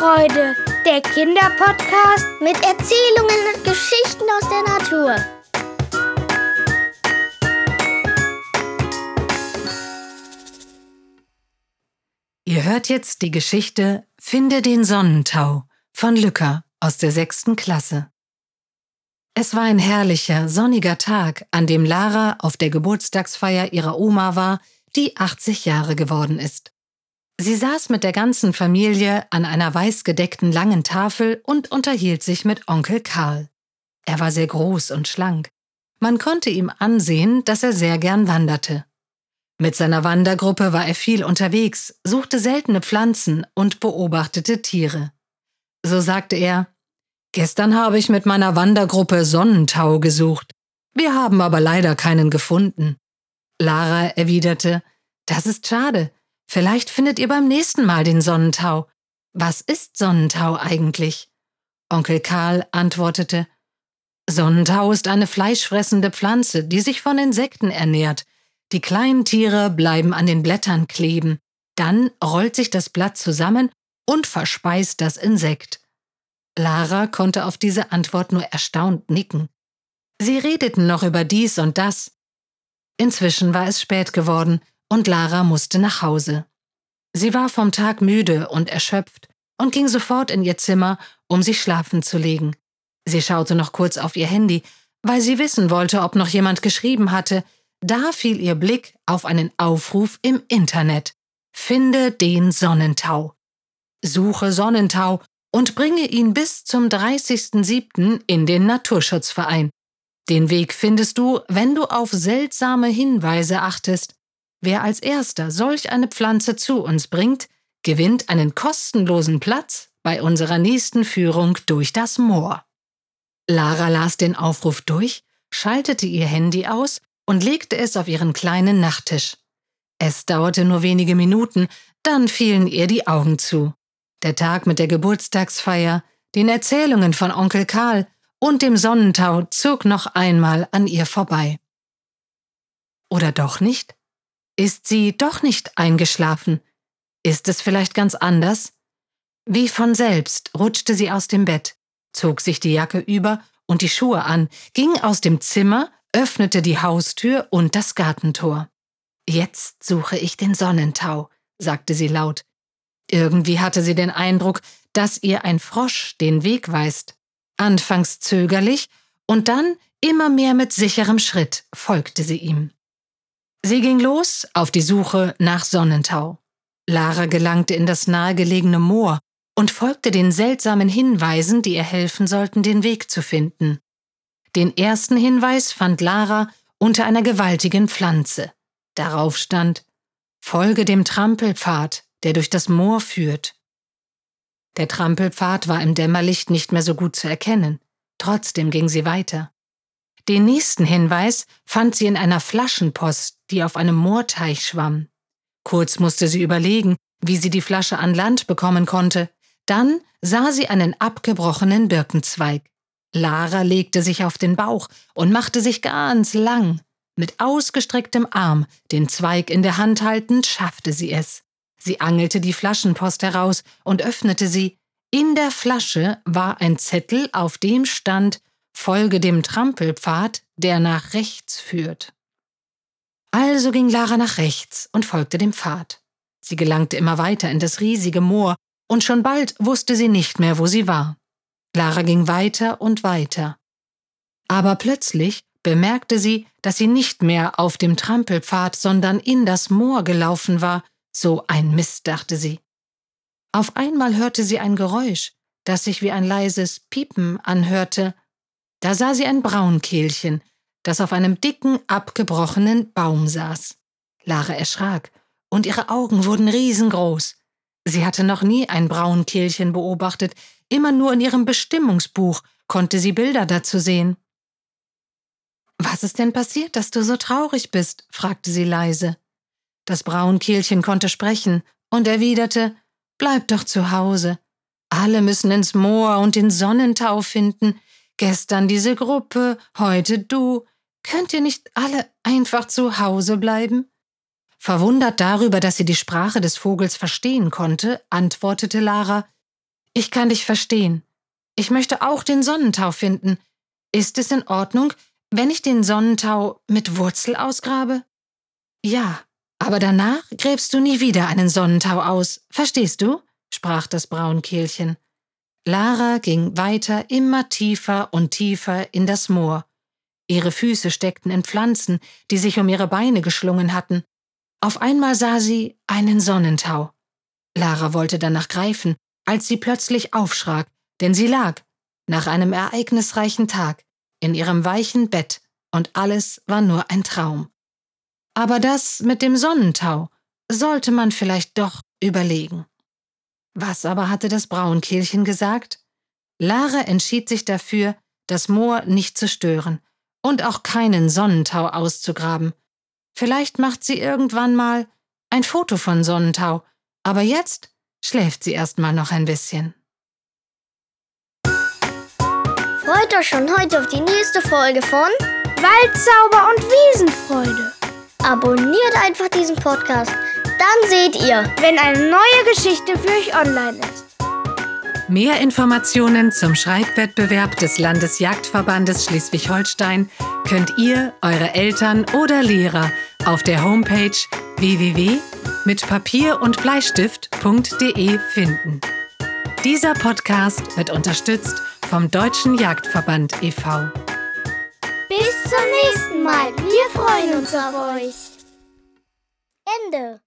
Freude, der Kinderpodcast mit Erzählungen und Geschichten aus der Natur. Ihr hört jetzt die Geschichte Finde den Sonnentau von Lücker aus der sechsten Klasse. Es war ein herrlicher, sonniger Tag, an dem Lara auf der Geburtstagsfeier ihrer Oma war, die 80 Jahre geworden ist. Sie saß mit der ganzen Familie an einer weißgedeckten langen Tafel und unterhielt sich mit Onkel Karl. Er war sehr groß und schlank. Man konnte ihm ansehen, dass er sehr gern wanderte. Mit seiner Wandergruppe war er viel unterwegs, suchte seltene Pflanzen und beobachtete Tiere. So sagte er, Gestern habe ich mit meiner Wandergruppe Sonnentau gesucht. Wir haben aber leider keinen gefunden. Lara erwiderte, das ist schade. Vielleicht findet ihr beim nächsten Mal den Sonnentau. Was ist Sonnentau eigentlich? Onkel Karl antwortete, Sonnentau ist eine fleischfressende Pflanze, die sich von Insekten ernährt. Die kleinen Tiere bleiben an den Blättern kleben. Dann rollt sich das Blatt zusammen und verspeist das Insekt. Lara konnte auf diese Antwort nur erstaunt nicken. Sie redeten noch über dies und das. Inzwischen war es spät geworden und Lara musste nach Hause. Sie war vom Tag müde und erschöpft und ging sofort in ihr Zimmer, um sich schlafen zu legen. Sie schaute noch kurz auf ihr Handy, weil sie wissen wollte, ob noch jemand geschrieben hatte. Da fiel ihr Blick auf einen Aufruf im Internet. Finde den Sonnentau. Suche Sonnentau und bringe ihn bis zum 30.07. in den Naturschutzverein. Den Weg findest du, wenn du auf seltsame Hinweise achtest. Wer als erster solch eine Pflanze zu uns bringt, gewinnt einen kostenlosen Platz bei unserer nächsten Führung durch das Moor. Lara las den Aufruf durch, schaltete ihr Handy aus und legte es auf ihren kleinen Nachttisch. Es dauerte nur wenige Minuten, dann fielen ihr die Augen zu. Der Tag mit der Geburtstagsfeier, den Erzählungen von Onkel Karl und dem Sonnentau zog noch einmal an ihr vorbei. Oder doch nicht? Ist sie doch nicht eingeschlafen? Ist es vielleicht ganz anders? Wie von selbst rutschte sie aus dem Bett, zog sich die Jacke über und die Schuhe an, ging aus dem Zimmer, öffnete die Haustür und das Gartentor. Jetzt suche ich den Sonnentau, sagte sie laut. Irgendwie hatte sie den Eindruck, dass ihr ein Frosch den Weg weist. Anfangs zögerlich und dann immer mehr mit sicherem Schritt folgte sie ihm. Sie ging los auf die Suche nach Sonnentau. Lara gelangte in das nahegelegene Moor und folgte den seltsamen Hinweisen, die ihr helfen sollten, den Weg zu finden. Den ersten Hinweis fand Lara unter einer gewaltigen Pflanze. Darauf stand Folge dem Trampelpfad, der durch das Moor führt. Der Trampelpfad war im Dämmerlicht nicht mehr so gut zu erkennen. Trotzdem ging sie weiter. Den nächsten Hinweis fand sie in einer Flaschenpost, die auf einem Moorteich schwamm. Kurz musste sie überlegen, wie sie die Flasche an Land bekommen konnte. Dann sah sie einen abgebrochenen Birkenzweig. Lara legte sich auf den Bauch und machte sich ganz lang. Mit ausgestrecktem Arm, den Zweig in der Hand haltend, schaffte sie es. Sie angelte die Flaschenpost heraus und öffnete sie. In der Flasche war ein Zettel, auf dem stand Folge dem Trampelpfad, der nach rechts führt. Also ging Lara nach rechts und folgte dem Pfad. Sie gelangte immer weiter in das riesige Moor, und schon bald wusste sie nicht mehr, wo sie war. Lara ging weiter und weiter. Aber plötzlich bemerkte sie, dass sie nicht mehr auf dem Trampelpfad, sondern in das Moor gelaufen war. So ein Mist, dachte sie. Auf einmal hörte sie ein Geräusch, das sich wie ein leises Piepen anhörte, da sah sie ein Braunkehlchen, das auf einem dicken, abgebrochenen Baum saß. Lara erschrak, und ihre Augen wurden riesengroß. Sie hatte noch nie ein Braunkehlchen beobachtet, immer nur in ihrem Bestimmungsbuch konnte sie Bilder dazu sehen. Was ist denn passiert, dass du so traurig bist? fragte sie leise. Das Braunkehlchen konnte sprechen und erwiderte Bleib doch zu Hause. Alle müssen ins Moor und den Sonnentau finden. Gestern diese Gruppe, heute du. Könnt ihr nicht alle einfach zu Hause bleiben? Verwundert darüber, dass sie die Sprache des Vogels verstehen konnte, antwortete Lara Ich kann dich verstehen. Ich möchte auch den Sonnentau finden. Ist es in Ordnung, wenn ich den Sonnentau mit Wurzel ausgrabe? Ja, aber danach gräbst du nie wieder einen Sonnentau aus, verstehst du? sprach das Braunkehlchen. Lara ging weiter immer tiefer und tiefer in das Moor. Ihre Füße steckten in Pflanzen, die sich um ihre Beine geschlungen hatten. Auf einmal sah sie einen Sonnentau. Lara wollte danach greifen, als sie plötzlich aufschrak, denn sie lag, nach einem ereignisreichen Tag, in ihrem weichen Bett, und alles war nur ein Traum. Aber das mit dem Sonnentau sollte man vielleicht doch überlegen. Was aber hatte das Braunkehlchen gesagt? Lara entschied sich dafür, das Moor nicht zu stören und auch keinen Sonnentau auszugraben. Vielleicht macht sie irgendwann mal ein Foto von Sonnentau, aber jetzt schläft sie erst mal noch ein bisschen. Freut euch schon heute auf die nächste Folge von Waldzauber und Wiesenfreude. Abonniert einfach diesen Podcast, dann seht ihr, wenn eine neue Geschichte für euch online ist. Mehr Informationen zum Schreibwettbewerb des Landesjagdverbandes Schleswig-Holstein könnt ihr, eure Eltern oder Lehrer auf der Homepage www.mitpapier und Bleistift.de finden. Dieser Podcast wird unterstützt vom Deutschen Jagdverband e.V. Bis zum nächsten Mal. Wir freuen uns auf euch. Ende.